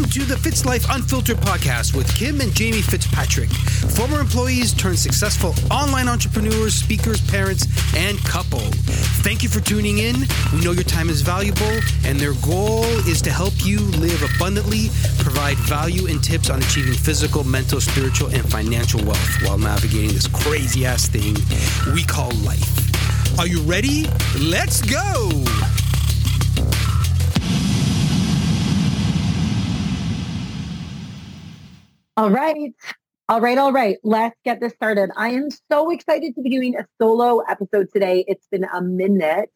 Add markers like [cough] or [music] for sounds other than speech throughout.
Welcome to the Fitz Life Unfiltered podcast with Kim and Jamie Fitzpatrick, former employees turned successful online entrepreneurs, speakers, parents, and couple. Thank you for tuning in. We know your time is valuable, and their goal is to help you live abundantly, provide value and tips on achieving physical, mental, spiritual, and financial wealth while navigating this crazy ass thing we call life. Are you ready? Let's go! All right. All right. All right. Let's get this started. I am so excited to be doing a solo episode today. It's been a minute,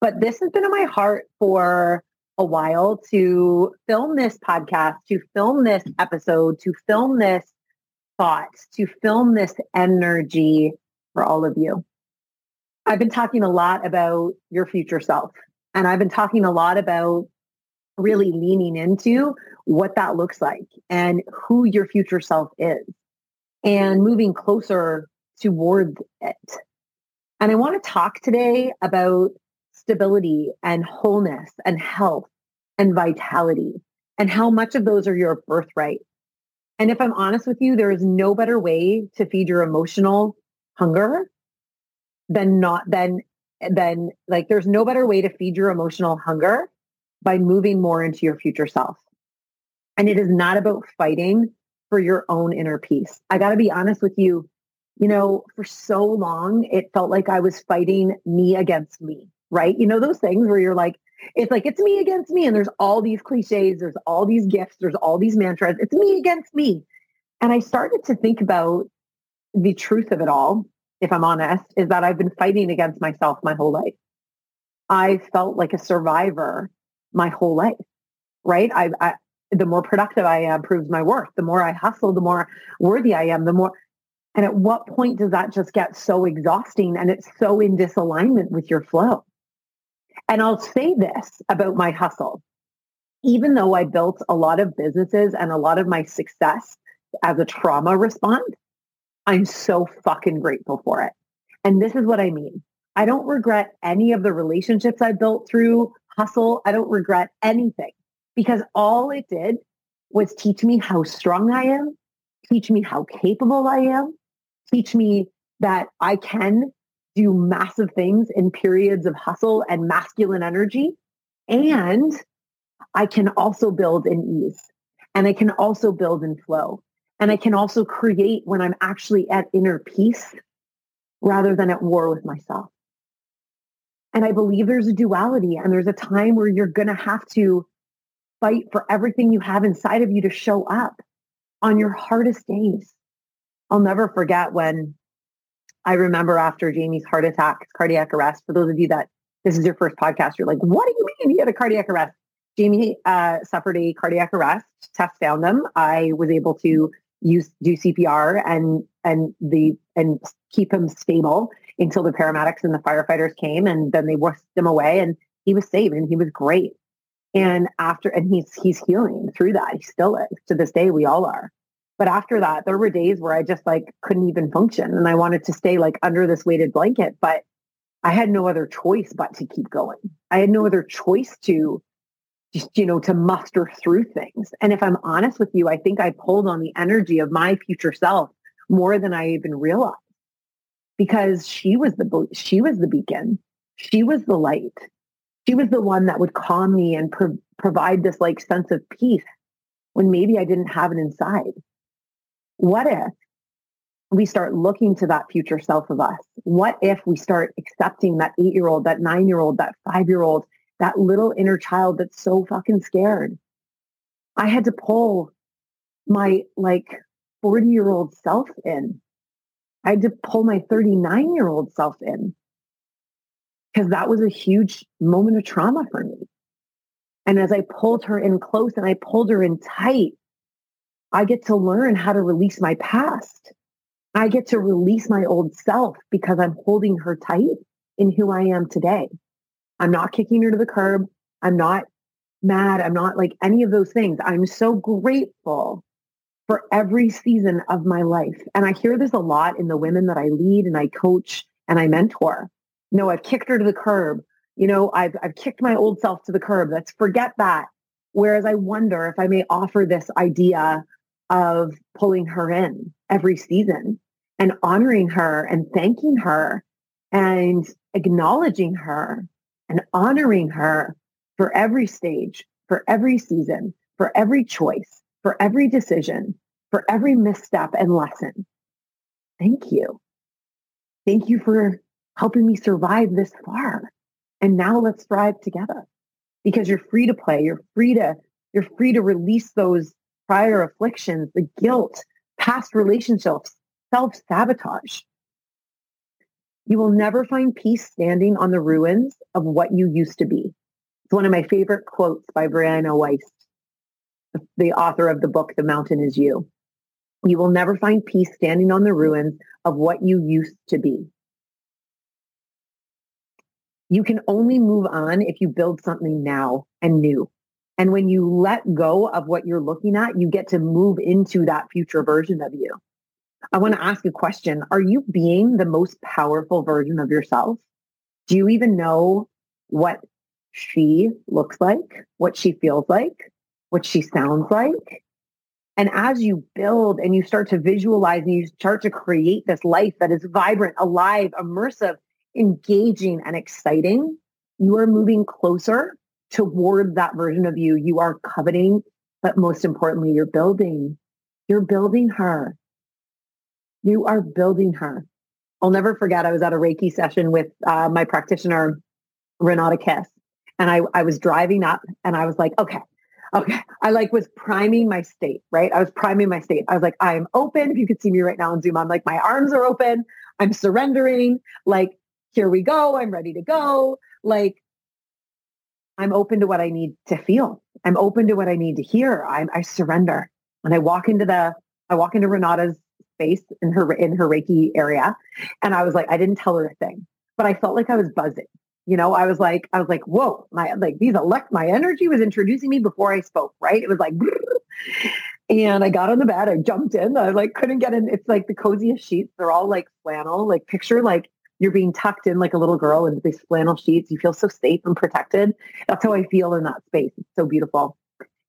but this has been on my heart for a while to film this podcast, to film this episode, to film this thought, to film this energy for all of you. I've been talking a lot about your future self, and I've been talking a lot about really leaning into what that looks like and who your future self is and moving closer towards it. And I want to talk today about stability and wholeness and health and vitality and how much of those are your birthright. And if I'm honest with you, there is no better way to feed your emotional hunger than not than than like there's no better way to feed your emotional hunger by moving more into your future self. And it is not about fighting for your own inner peace. I got to be honest with you. You know, for so long, it felt like I was fighting me against me, right? You know, those things where you're like, it's like, it's me against me. And there's all these cliches, there's all these gifts, there's all these mantras. It's me against me. And I started to think about the truth of it all, if I'm honest, is that I've been fighting against myself my whole life. I felt like a survivor my whole life, right? I, I the more productive I am proves my worth. The more I hustle, the more worthy I am, the more. And at what point does that just get so exhausting and it's so in disalignment with your flow? And I'll say this about my hustle. Even though I built a lot of businesses and a lot of my success as a trauma response, I'm so fucking grateful for it. And this is what I mean. I don't regret any of the relationships I built through hustle. I don't regret anything because all it did was teach me how strong I am, teach me how capable I am, teach me that I can do massive things in periods of hustle and masculine energy. And I can also build in ease and I can also build in flow. And I can also create when I'm actually at inner peace rather than at war with myself. And I believe there's a duality and there's a time where you're going to have to fight for everything you have inside of you to show up on your hardest days. I'll never forget when I remember after Jamie's heart attack, cardiac arrest. For those of you that this is your first podcast, you're like, what do you mean he had a cardiac arrest? Jamie uh, suffered a cardiac arrest. Test found them. I was able to use do CPR and and the and keep him stable until the paramedics and the firefighters came, and then they whisked him away, and he was saved and he was great. And after, and he's he's healing through that. He still is to this day. We all are. But after that, there were days where I just like couldn't even function, and I wanted to stay like under this weighted blanket, but I had no other choice but to keep going. I had no other choice to just, you know, to muster through things. And if I'm honest with you, I think I pulled on the energy of my future self more than I even realized because she was the, she was the beacon. She was the light she was the one that would calm me and pro- provide this like sense of peace when maybe I didn't have it inside. What if we start looking to that future self of us? What if we start accepting that eight year old, that nine year old, that five year old, that little inner child that's so fucking scared? I had to pull my like 40 year old self in. I had to pull my 39 year old self in because that was a huge moment of trauma for me. And as I pulled her in close and I pulled her in tight, I get to learn how to release my past. I get to release my old self because I'm holding her tight in who I am today. I'm not kicking her to the curb. I'm not mad. I'm not like any of those things. I'm so grateful for every season of my life. And I hear this a lot in the women that I lead and I coach and I mentor. No, I've kicked her to the curb. You know, I've, I've kicked my old self to the curb. Let's forget that. Whereas I wonder if I may offer this idea of pulling her in every season and honoring her and thanking her and acknowledging her and honoring her for every stage, for every season, for every choice, for every decision, for every misstep and lesson. Thank you. Thank you for helping me survive this far. And now let's thrive together because you're free to play. You're free to, you're free to release those prior afflictions, the guilt, past relationships, self-sabotage. You will never find peace standing on the ruins of what you used to be. It's one of my favorite quotes by Brianna Wiest, the author of the book, The Mountain is You. You will never find peace standing on the ruins of what you used to be. You can only move on if you build something now and new. And when you let go of what you're looking at, you get to move into that future version of you. I want to ask a question. Are you being the most powerful version of yourself? Do you even know what she looks like, what she feels like, what she sounds like? And as you build and you start to visualize and you start to create this life that is vibrant, alive, immersive, engaging, and exciting, you are moving closer toward that version of you you are coveting, but most importantly, you're building. You're building her. You are building her. I'll never forget, I was at a Reiki session with uh, my practitioner, Renata Kiss. And I, I was driving up and I was like, okay, okay. I like was priming my state, right? I was priming my state. I was like, I'm open. If you could see me right now on Zoom, I'm like, my arms are open. I'm surrendering. Like, here we go. I'm ready to go. Like, I'm open to what I need to feel. I'm open to what I need to hear. I, I surrender. And I walk into the, I walk into Renata's space in her, in her Reiki area. And I was like, I didn't tell her a thing, but I felt like I was buzzing. You know, I was like, I was like, whoa, my, like these elect, my energy was introducing me before I spoke, right? It was like, [laughs] and I got on the bed, I jumped in, I like couldn't get in. It's like the coziest sheets. They're all like flannel, like picture like you're being tucked in like a little girl into these flannel sheets. You feel so safe and protected. That's how I feel in that space. It's so beautiful.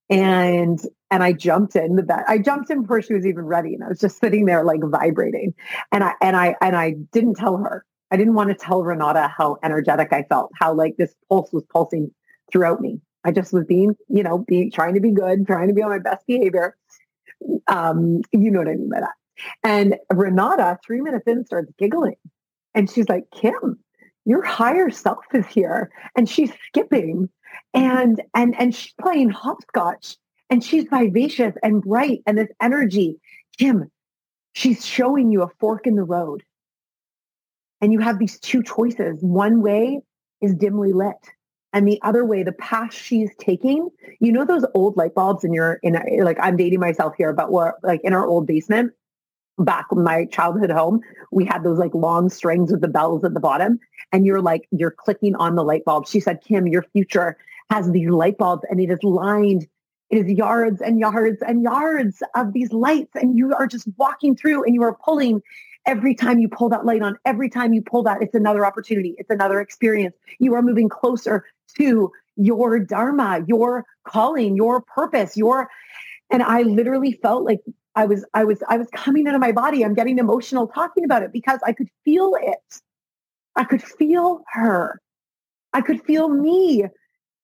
And and I jumped in the bed. I jumped in before she was even ready, and I was just sitting there like vibrating. And I and I and I didn't tell her. I didn't want to tell Renata how energetic I felt, how like this pulse was pulsing throughout me. I just was being, you know, being trying to be good, trying to be on my best behavior. Um, you know what I mean by that. And Renata, three minutes in, starts giggling. And she's like, Kim, your higher self is here. And she's skipping and and and she's playing hopscotch and she's vivacious and bright and this energy. Kim, she's showing you a fork in the road. And you have these two choices. One way is dimly lit. And the other way, the path she's taking, you know those old light bulbs in your in like I'm dating myself here, but what like in our old basement, back my childhood home, we had those like long strings with the bells at the bottom. And you're like, you're clicking on the light bulb. She said, Kim, your future has these light bulbs and it is lined. It is yards and yards and yards of these lights. And you are just walking through and you are pulling every time you pull that light on, every time you pull that, it's another opportunity. It's another experience. You are moving closer to your dharma, your calling, your purpose, your, and I literally felt like I was, I was, I was coming into my body. I'm getting emotional talking about it because I could feel it. I could feel her. I could feel me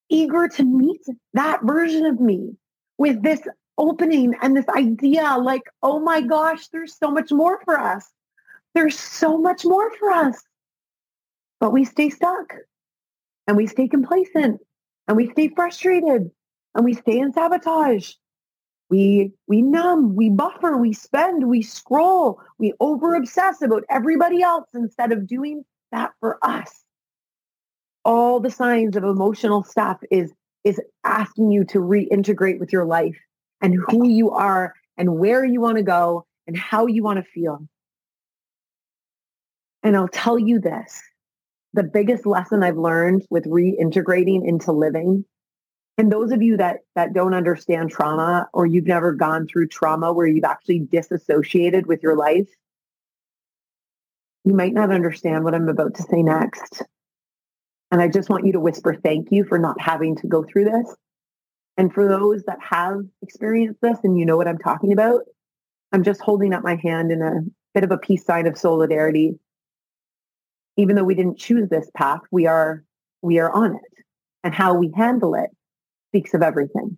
eager to meet that version of me with this opening and this idea like, oh my gosh, there's so much more for us. There's so much more for us. But we stay stuck and we stay complacent and we stay frustrated and we stay in sabotage we we numb, we buffer, we spend, we scroll, we over obsess about everybody else instead of doing that for us. All the signs of emotional stuff is is asking you to reintegrate with your life and who you are and where you want to go and how you want to feel. And I'll tell you this, the biggest lesson I've learned with reintegrating into living and those of you that that don't understand trauma or you've never gone through trauma where you've actually disassociated with your life, you might not understand what I'm about to say next. And I just want you to whisper thank you for not having to go through this. And for those that have experienced this and you know what I'm talking about, I'm just holding up my hand in a bit of a peace sign of solidarity. Even though we didn't choose this path, we are we are on it. And how we handle it speaks of everything.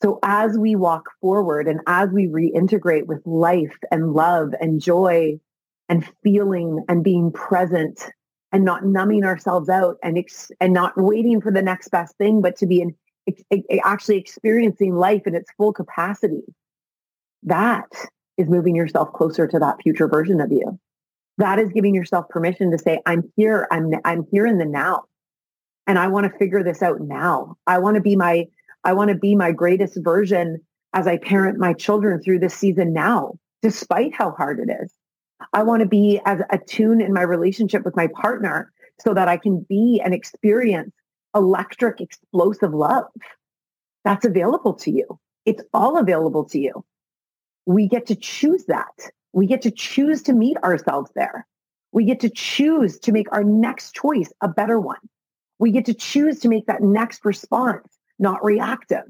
So as we walk forward and as we reintegrate with life and love and joy and feeling and being present and not numbing ourselves out and ex- and not waiting for the next best thing, but to be in, ex- actually experiencing life in its full capacity. That is moving yourself closer to that future version of you. That is giving yourself permission to say, I'm here. I'm, I'm here in the now. And I want to figure this out now. I want to be my, I want to be my greatest version as I parent my children through this season now, despite how hard it is. I want to be as attuned in my relationship with my partner so that I can be and experience electric, explosive love. That's available to you. It's all available to you. We get to choose that. We get to choose to meet ourselves there. We get to choose to make our next choice a better one. We get to choose to make that next response not reactive.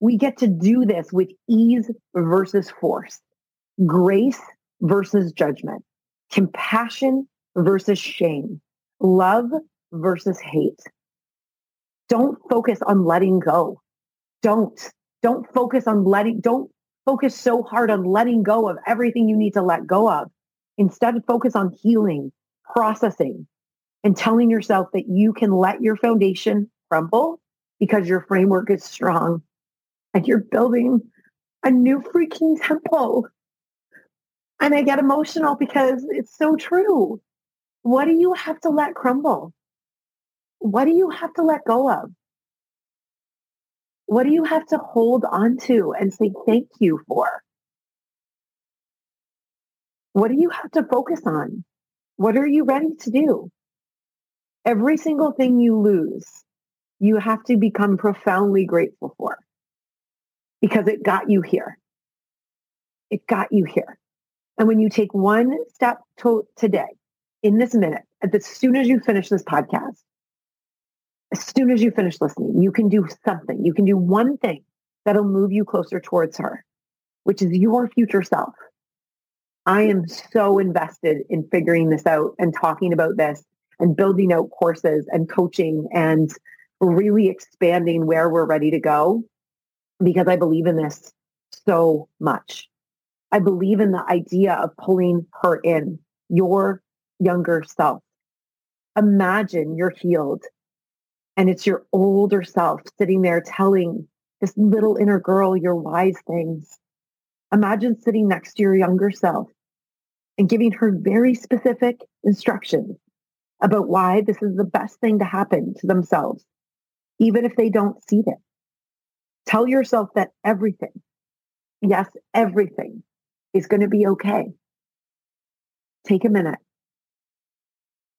We get to do this with ease versus force grace versus judgment, compassion versus shame, love versus hate. Don't focus on letting go. Don't. Don't focus on letting, don't focus so hard on letting go of everything you need to let go of. Instead, focus on healing, processing, and telling yourself that you can let your foundation crumble because your framework is strong and you're building a new freaking temple and I get emotional because it's so true. What do you have to let crumble? What do you have to let go of? What do you have to hold on to and say thank you for? What do you have to focus on? What are you ready to do? Every single thing you lose, you have to become profoundly grateful for because it got you here. It got you here. And when you take one step to today, in this minute, as soon as you finish this podcast, as soon as you finish listening, you can do something. You can do one thing that'll move you closer towards her, which is your future self. I am so invested in figuring this out and talking about this and building out courses and coaching and really expanding where we're ready to go because I believe in this so much. I believe in the idea of pulling her in, your younger self. Imagine you're healed and it's your older self sitting there telling this little inner girl your wise things. Imagine sitting next to your younger self and giving her very specific instructions about why this is the best thing to happen to themselves, even if they don't see it. Tell yourself that everything, yes, everything is going to be okay. Take a minute.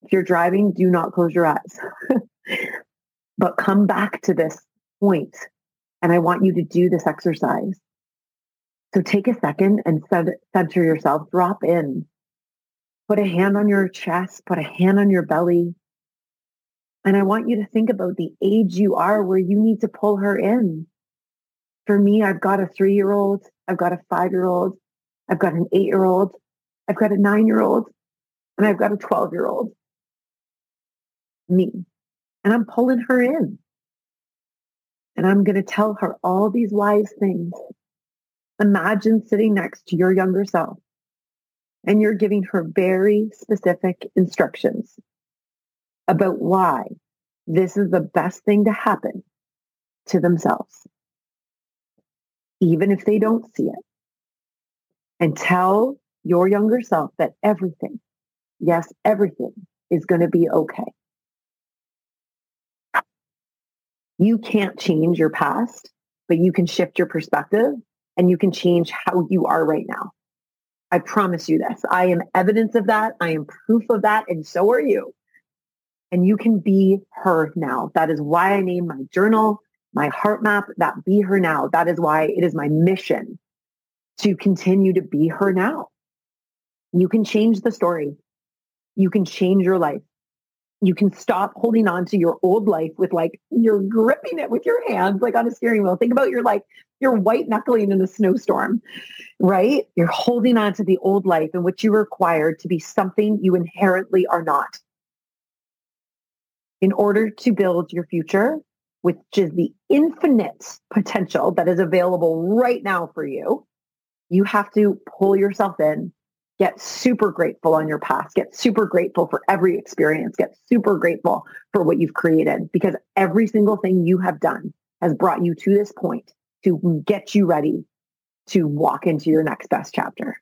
If you're driving, do not close your eyes. [laughs] but come back to this point, and I want you to do this exercise. So take a second and center yourself, drop in, put a hand on your chest, put a hand on your belly. And I want you to think about the age you are where you need to pull her in. For me, I've got a three year old, I've got a five year old, I've got an eight year old, I've got a nine year old, and I've got a 12 year old. Me. And I'm pulling her in. And I'm going to tell her all these wise things. Imagine sitting next to your younger self and you're giving her very specific instructions about why this is the best thing to happen to themselves, even if they don't see it and tell your younger self that everything, yes, everything is going to be okay. You can't change your past, but you can shift your perspective and you can change how you are right now. I promise you this. I am evidence of that. I am proof of that. And so are you. And you can be her now. That is why I named my journal, my heart map, that be her now. That is why it is my mission to continue to be her now. You can change the story. You can change your life. You can stop holding on to your old life with like you're gripping it with your hands like on a steering wheel. Think about your like you're white knuckling in a snowstorm, right? You're holding on to the old life in which you were required to be something you inherently are not. In order to build your future, which is the infinite potential that is available right now for you, you have to pull yourself in, get super grateful on your past, get super grateful for every experience, get super grateful for what you've created because every single thing you have done has brought you to this point to get you ready to walk into your next best chapter.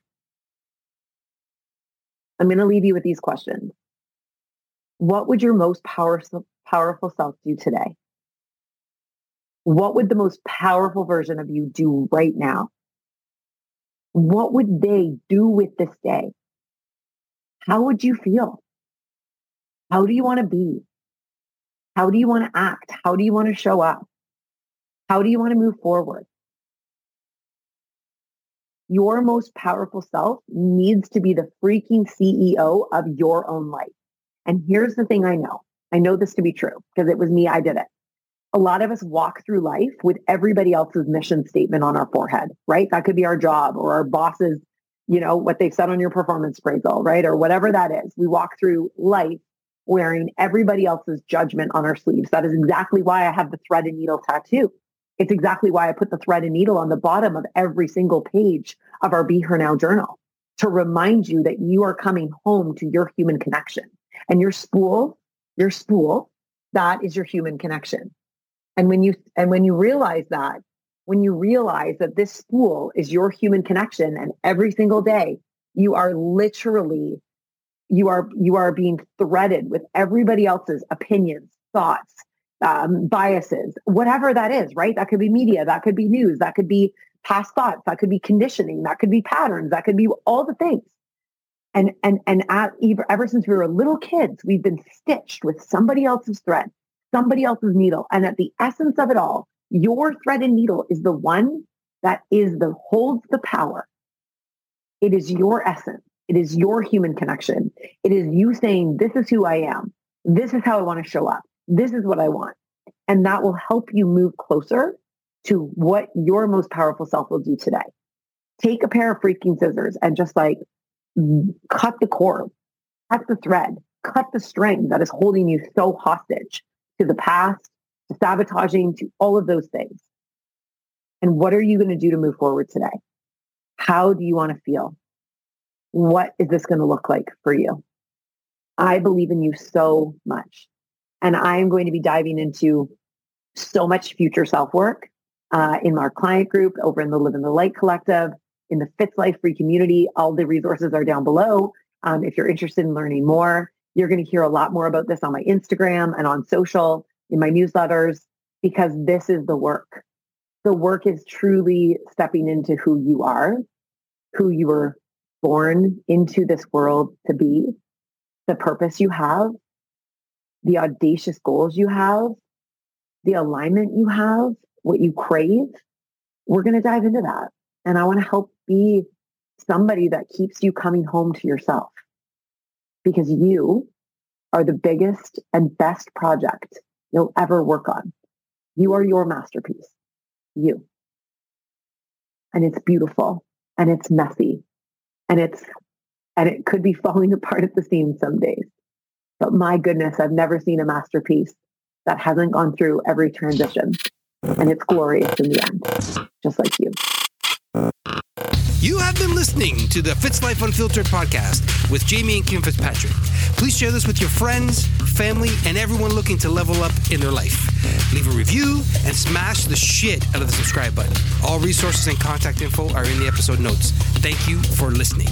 I'm going to leave you with these questions. What would your most powerful, powerful self do today? What would the most powerful version of you do right now? What would they do with this day? How would you feel? How do you want to be? How do you want to act? How do you want to show up? How do you want to move forward? Your most powerful self needs to be the freaking CEO of your own life. And here's the thing I know. I know this to be true because it was me. I did it. A lot of us walk through life with everybody else's mission statement on our forehead, right? That could be our job or our boss's, you know, what they've said on your performance appraisal, right? Or whatever that is. We walk through life wearing everybody else's judgment on our sleeves. That is exactly why I have the thread and needle tattoo. It's exactly why I put the thread and needle on the bottom of every single page of our Be Her Now journal to remind you that you are coming home to your human connection. And your spool, your spool, that is your human connection. And when you and when you realize that, when you realize that this school is your human connection and every single day you are literally you are you are being threaded with everybody else's opinions, thoughts, um, biases, whatever that is, right? That could be media, that could be news, that could be past thoughts, that could be conditioning, that could be patterns, that could be all the things. And and and at, ever since we were little kids, we've been stitched with somebody else's thread, somebody else's needle, and at the essence of it all, your thread and needle is the one that is the holds the power. It is your essence. It is your human connection. It is you saying, "This is who I am. This is how I want to show up." This is what I want. And that will help you move closer to what your most powerful self will do today. Take a pair of freaking scissors and just like cut the cord, cut the thread, cut the string that is holding you so hostage to the past, to sabotaging, to all of those things. And what are you going to do to move forward today? How do you want to feel? What is this going to look like for you? I believe in you so much. And I'm going to be diving into so much future self work uh, in our client group over in the Live in the Light Collective, in the Fitz Life Free community. All the resources are down below. Um, if you're interested in learning more, you're going to hear a lot more about this on my Instagram and on social, in my newsletters, because this is the work. The work is truly stepping into who you are, who you were born into this world to be, the purpose you have, the audacious goals you have, the alignment you have, what you crave, we're going to dive into that. And I want to help be somebody that keeps you coming home to yourself because you are the biggest and best project you'll ever work on. You are your masterpiece, you. And it's beautiful and it's messy and it's, and it could be [laughs] falling apart at the seams some days. But my goodness, I've never seen a masterpiece that hasn't gone through every transition. And it's glorious in the end, just like you. You have been listening to the Fitz Life Unfiltered podcast with Jamie and Kim Fitzpatrick. Please share this with your friends, family, and everyone looking to level up in their life. Leave a review and smash the shit out of the subscribe button. All resources and contact info are in the episode notes. Thank you for listening.